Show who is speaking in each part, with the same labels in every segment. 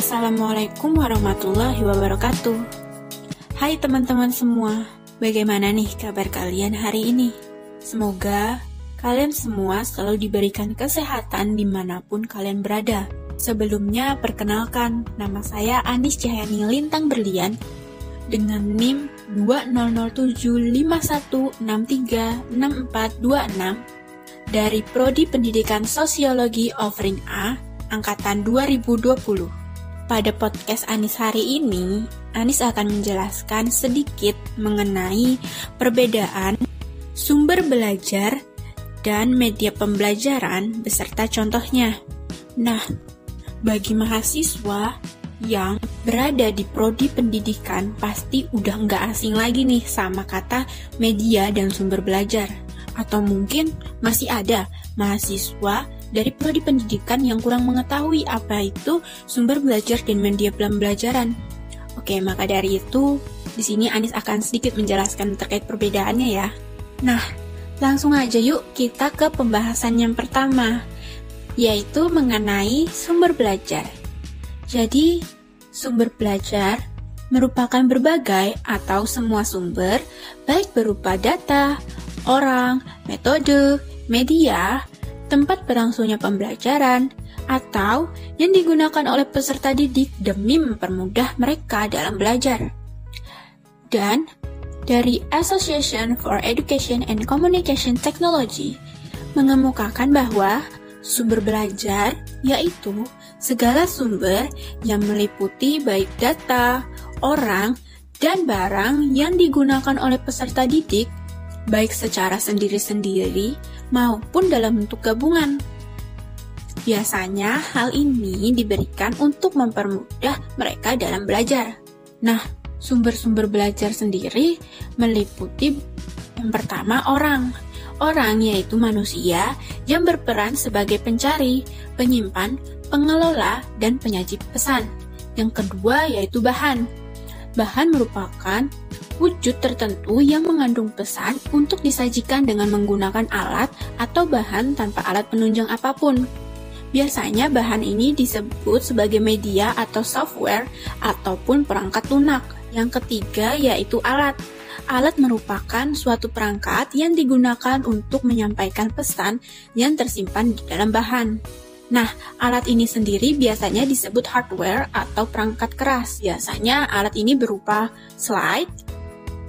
Speaker 1: Assalamualaikum warahmatullahi wabarakatuh. Hai teman-teman semua, bagaimana nih kabar kalian hari ini? Semoga kalian semua selalu diberikan kesehatan di mana pun kalian berada. Sebelumnya, perkenalkan, nama saya Anis Cahyani Lintang Berlian dengan NIM 200751636426 dari Prodi Pendidikan Sosiologi Offering A angkatan 2020. Pada podcast Anis hari ini, Anis akan menjelaskan sedikit mengenai perbedaan sumber belajar dan media pembelajaran beserta contohnya. Nah, bagi mahasiswa yang berada di prodi pendidikan pasti udah nggak asing lagi nih sama kata media dan sumber belajar. Atau mungkin masih ada mahasiswa dari prodi pendidikan yang kurang mengetahui apa itu sumber belajar dan media pembelajaran. Oke, maka dari itu di sini Anis akan sedikit menjelaskan terkait perbedaannya ya. Nah, langsung aja yuk kita ke pembahasan yang pertama, yaitu mengenai sumber belajar. Jadi, sumber belajar merupakan berbagai atau semua sumber, baik berupa data, orang, metode, media, tempat berlangsungnya pembelajaran, atau yang digunakan oleh peserta didik demi mempermudah mereka dalam belajar. Dan dari Association for Education and Communication Technology mengemukakan bahwa sumber belajar yaitu segala sumber yang meliputi baik data, orang, dan barang yang digunakan oleh peserta didik baik secara sendiri-sendiri maupun dalam bentuk gabungan. Biasanya hal ini diberikan untuk mempermudah mereka dalam belajar. Nah, sumber-sumber belajar sendiri meliputi yang pertama orang. Orang yaitu manusia yang berperan sebagai pencari, penyimpan, pengelola, dan penyaji pesan. Yang kedua yaitu bahan. Bahan merupakan wujud tertentu yang mengandung pesan untuk disajikan dengan menggunakan alat atau bahan tanpa alat penunjang apa pun. Biasanya bahan ini disebut sebagai media atau software ataupun perangkat lunak. Yang ketiga yaitu alat. Alat merupakan suatu perangkat yang digunakan untuk menyampaikan pesan yang tersimpan di dalam bahan. Nah, alat ini sendiri biasanya disebut hardware atau perangkat keras. Biasanya alat ini berupa slide,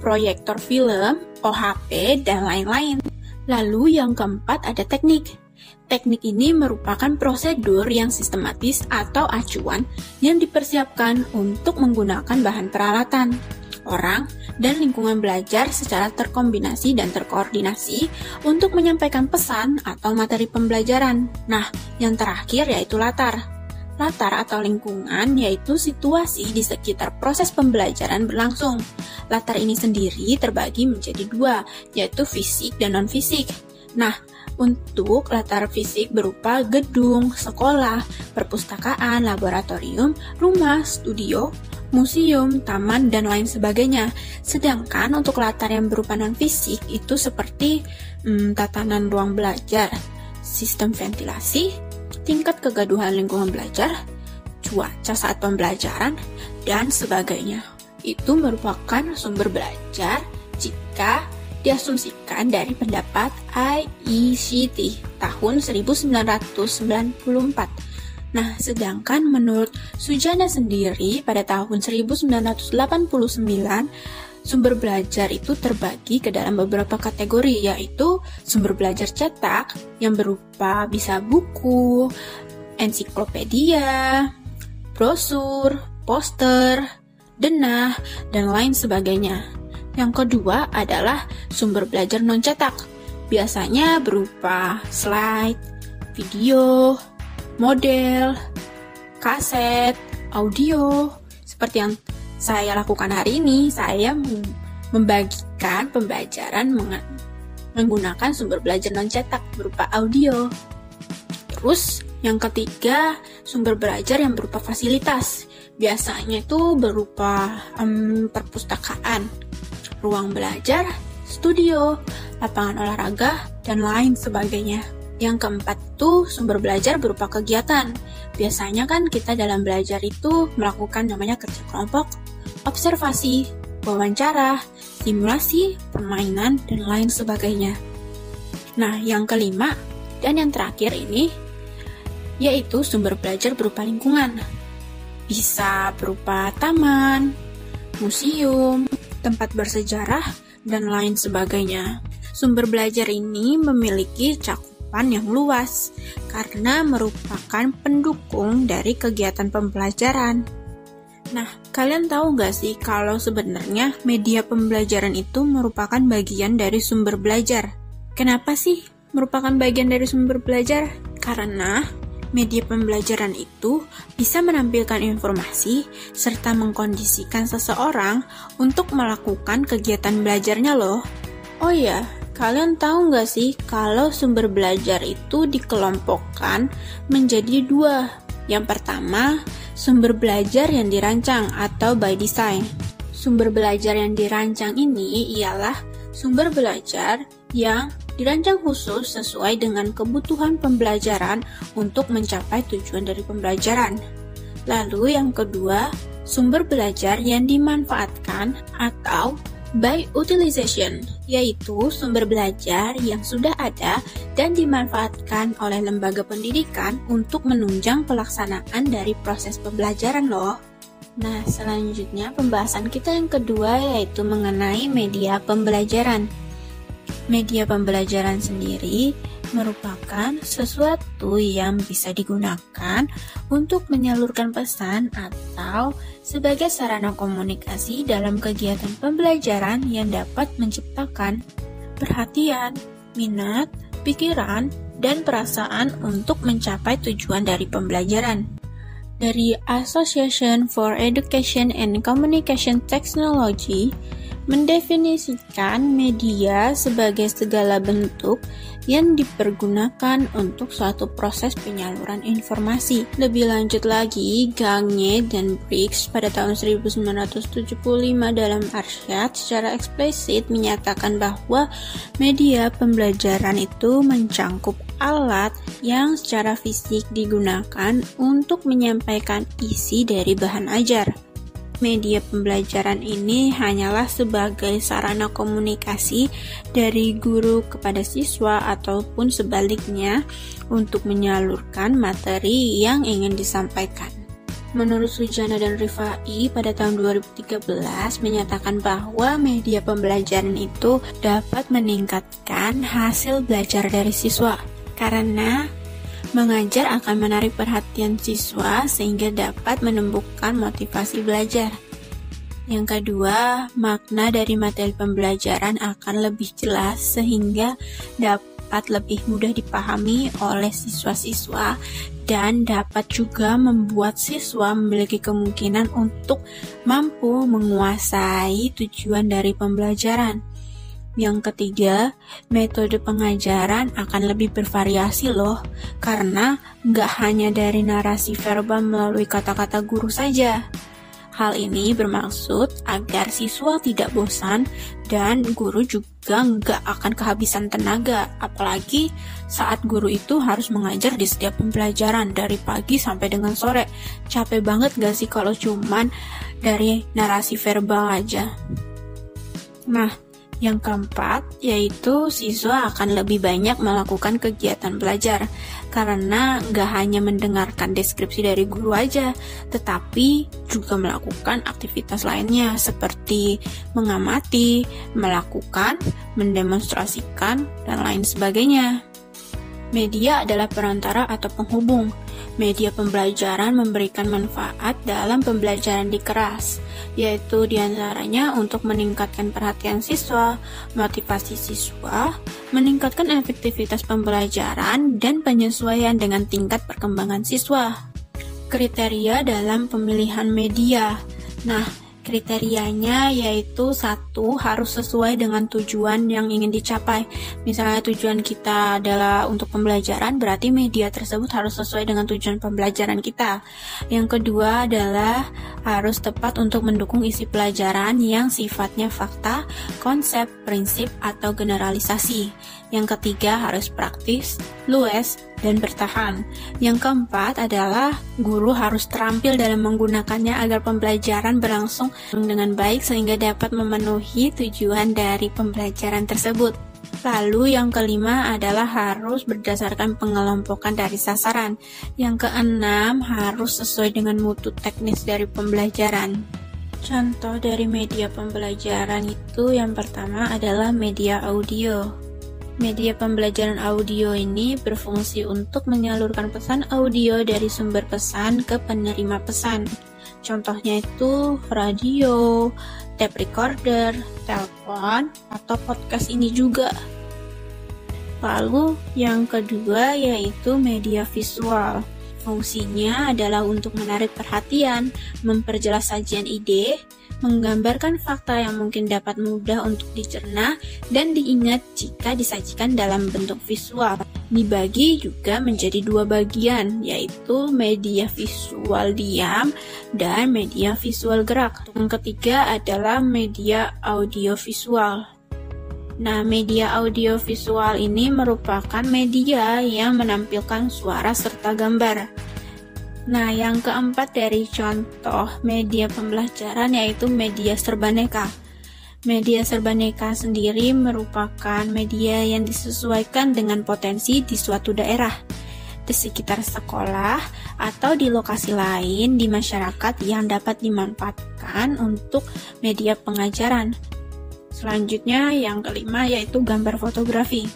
Speaker 1: proyektor film, OHP, dan lain-lain. Lalu yang keempat ada teknik. Teknik ini merupakan prosedur yang sistematis atau acuan yang dipersiapkan untuk menggunakan bahan peralatan, orang, dan lingkungan belajar secara terkombinasi dan terkoordinasi untuk menyampaikan pesan atau materi pembelajaran. Nah, yang terakhir yaitu latar. Latar atau lingkungan yaitu situasi di sekitar proses pembelajaran berlangsung. Latar ini sendiri terbagi menjadi dua, yaitu fisik dan non-fisik. Nah, untuk latar fisik berupa gedung, sekolah, perpustakaan, laboratorium, rumah, studio, museum, taman, dan lain sebagainya. Sedangkan untuk latar yang berupa non-fisik itu seperti hmm, tatanan ruang belajar, sistem ventilasi, tingkat kegaduhan lingkungan belajar, cuaca saat pembelajaran, dan sebagainya. Itu merupakan sumber belajar jika diasumsikan dari pendapat IECT tahun 1994. Nah, sedangkan menurut Sujana sendiri pada tahun 1989 Sumber belajar itu terbagi ke dalam beberapa kategori, yaitu sumber belajar cetak yang berupa bisa buku, ensiklopedia, brosur, poster, denah, dan lain sebagainya. Yang kedua adalah sumber belajar non-cetak, biasanya berupa slide, video, model, kaset, audio, seperti yang saya lakukan hari ini, saya membagikan pembelajaran menggunakan sumber belajar non-cetak berupa audio. Terus, yang ketiga, sumber belajar yang berupa fasilitas. Biasanya itu berupa um, perpustakaan, ruang belajar, studio, lapangan olahraga, dan lain sebagainya. Yang keempat tuh sumber belajar berupa kegiatan. Biasanya kan kita dalam belajar itu melakukan namanya kerja kelompok, observasi, wawancara, simulasi, permainan, dan lain sebagainya. Nah, yang kelima dan yang terakhir ini yaitu sumber belajar berupa lingkungan. Bisa berupa taman, museum, tempat bersejarah, dan lain sebagainya. Sumber belajar ini memiliki cakupan yang luas karena merupakan pendukung dari kegiatan pembelajaran. Nah, kalian tahu nggak sih kalau sebenarnya media pembelajaran itu merupakan bagian dari sumber belajar? Kenapa sih merupakan bagian dari sumber belajar? Karena media pembelajaran itu bisa menampilkan informasi serta mengkondisikan seseorang untuk melakukan kegiatan belajarnya loh. Oh iya, kalian tahu nggak sih kalau sumber belajar itu dikelompokkan menjadi dua. Yang pertama, sumber belajar yang dirancang atau by design. Sumber belajar yang dirancang ini ialah sumber belajar yang dirancang khusus sesuai dengan kebutuhan pembelajaran untuk mencapai tujuan dari pembelajaran. Lalu yang kedua, sumber belajar yang dimanfaatkan atau by utilization, yaitu sumber belajar yang sudah ada dan dimanfaatkan oleh lembaga pendidikan untuk menunjang pelaksanaan dari proses pembelajaran loh. Nah, selanjutnya pembahasan kita yang kedua yaitu mengenai media pembelajaran. Media pembelajaran sendiri merupakan sesuatu yang bisa digunakan untuk menyalurkan pesan atau sebagai sarana komunikasi dalam kegiatan pembelajaran yang dapat menciptakan perhatian, minat, pikiran, dan perasaan untuk mencapai tujuan dari pembelajaran. Dari Association for Education and Communication Technology, mendefinisikan media sebagai segala bentuk yang dipergunakan untuk suatu proses penyaluran informasi. Lebih lanjut lagi, Gagne dan Briggs pada tahun 1975 dalam Arsyad secara eksplisit menyatakan bahwa media pembelajaran itu mencangkup alat yang secara fisik digunakan untuk menyampaikan isi dari bahan ajar media pembelajaran ini hanyalah sebagai sarana komunikasi dari guru kepada siswa ataupun sebaliknya untuk menyalurkan materi yang ingin disampaikan. Menurut Sujana dan Rifai pada tahun 2013 menyatakan bahwa media pembelajaran itu dapat meningkatkan hasil belajar dari siswa karena Mengajar akan menarik perhatian siswa sehingga dapat menumbuhkan motivasi belajar. Yang kedua, makna dari materi pembelajaran akan lebih jelas sehingga dapat lebih mudah dipahami oleh siswa-siswa dan dapat juga membuat siswa memiliki kemungkinan untuk mampu menguasai tujuan dari pembelajaran. Yang ketiga, metode pengajaran akan lebih bervariasi loh, karena nggak hanya dari narasi verbal melalui kata-kata guru saja. Hal ini bermaksud agar siswa tidak bosan dan guru juga nggak akan kehabisan tenaga, apalagi saat guru itu harus mengajar di setiap pembelajaran dari pagi sampai dengan sore. Capek banget gak sih kalau cuman dari narasi verbal aja? Nah, yang keempat, yaitu siswa akan lebih banyak melakukan kegiatan belajar karena nggak hanya mendengarkan deskripsi dari guru aja, tetapi juga melakukan aktivitas lainnya seperti mengamati, melakukan, mendemonstrasikan, dan lain sebagainya. Media adalah perantara atau penghubung Media pembelajaran memberikan manfaat dalam pembelajaran di keras, yaitu di antaranya untuk meningkatkan perhatian siswa, motivasi siswa, meningkatkan efektivitas pembelajaran, dan penyesuaian dengan tingkat perkembangan siswa. Kriteria dalam pemilihan media Nah, Kriterianya yaitu satu harus sesuai dengan tujuan yang ingin dicapai. Misalnya tujuan kita adalah untuk pembelajaran, berarti media tersebut harus sesuai dengan tujuan pembelajaran kita. Yang kedua adalah harus tepat untuk mendukung isi pelajaran yang sifatnya fakta, konsep, prinsip, atau generalisasi. Yang ketiga harus praktis, luas, dan bertahan. Yang keempat adalah guru harus terampil dalam menggunakannya agar pembelajaran berlangsung dengan baik sehingga dapat memenuhi tujuan dari pembelajaran tersebut. Lalu yang kelima adalah harus berdasarkan pengelompokan dari sasaran. Yang keenam harus sesuai dengan mutu teknis dari pembelajaran. Contoh dari media pembelajaran itu yang pertama adalah media audio. Media pembelajaran audio ini berfungsi untuk menyalurkan pesan audio dari sumber pesan ke penerima pesan. Contohnya itu radio, tape recorder, telepon, atau podcast ini juga. Lalu yang kedua yaitu media visual. Fungsinya adalah untuk menarik perhatian, memperjelas sajian ide, menggambarkan fakta yang mungkin dapat mudah untuk dicerna dan diingat jika disajikan dalam bentuk visual. Dibagi juga menjadi dua bagian, yaitu media visual diam dan media visual gerak. Yang ketiga adalah media audiovisual. Nah, media audiovisual ini merupakan media yang menampilkan suara serta gambar. Nah, yang keempat dari contoh media pembelajaran yaitu media serbaneka. Media serbaneka sendiri merupakan media yang disesuaikan dengan potensi di suatu daerah, di sekitar sekolah, atau di lokasi lain di masyarakat yang dapat dimanfaatkan untuk media pengajaran. Selanjutnya, yang kelima yaitu gambar fotografi.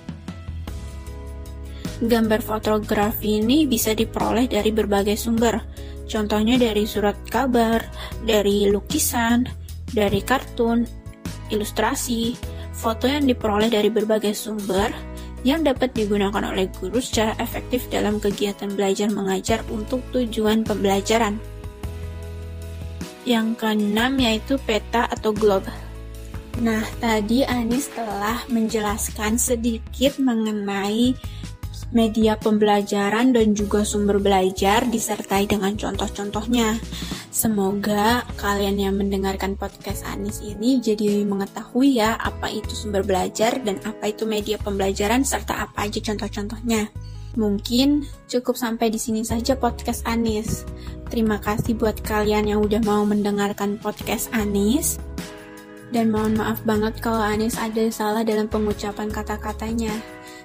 Speaker 1: Gambar fotografi ini bisa diperoleh dari berbagai sumber, contohnya dari surat kabar, dari lukisan, dari kartun, ilustrasi, foto yang diperoleh dari berbagai sumber yang dapat digunakan oleh guru secara efektif dalam kegiatan belajar mengajar untuk tujuan pembelajaran. Yang keenam yaitu peta atau globe. Nah, tadi Anis telah menjelaskan sedikit mengenai media pembelajaran dan juga sumber belajar disertai dengan contoh-contohnya. Semoga kalian yang mendengarkan podcast Anis ini jadi mengetahui ya apa itu sumber belajar dan apa itu media pembelajaran serta apa aja contoh-contohnya. Mungkin cukup sampai di sini saja podcast Anis. Terima kasih buat kalian yang udah mau mendengarkan podcast Anis. Dan mohon maaf banget kalau Anis ada salah dalam pengucapan kata-katanya.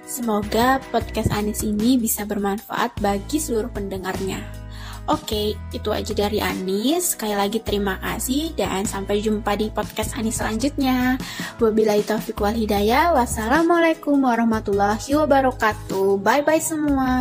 Speaker 1: Semoga podcast Anis ini bisa bermanfaat bagi seluruh pendengarnya. Oke, itu aja dari Anis. Sekali lagi terima kasih dan sampai jumpa di podcast Anis selanjutnya. Wabillahi taufiq wal hidayah. Wassalamualaikum warahmatullahi wabarakatuh. Bye bye semua.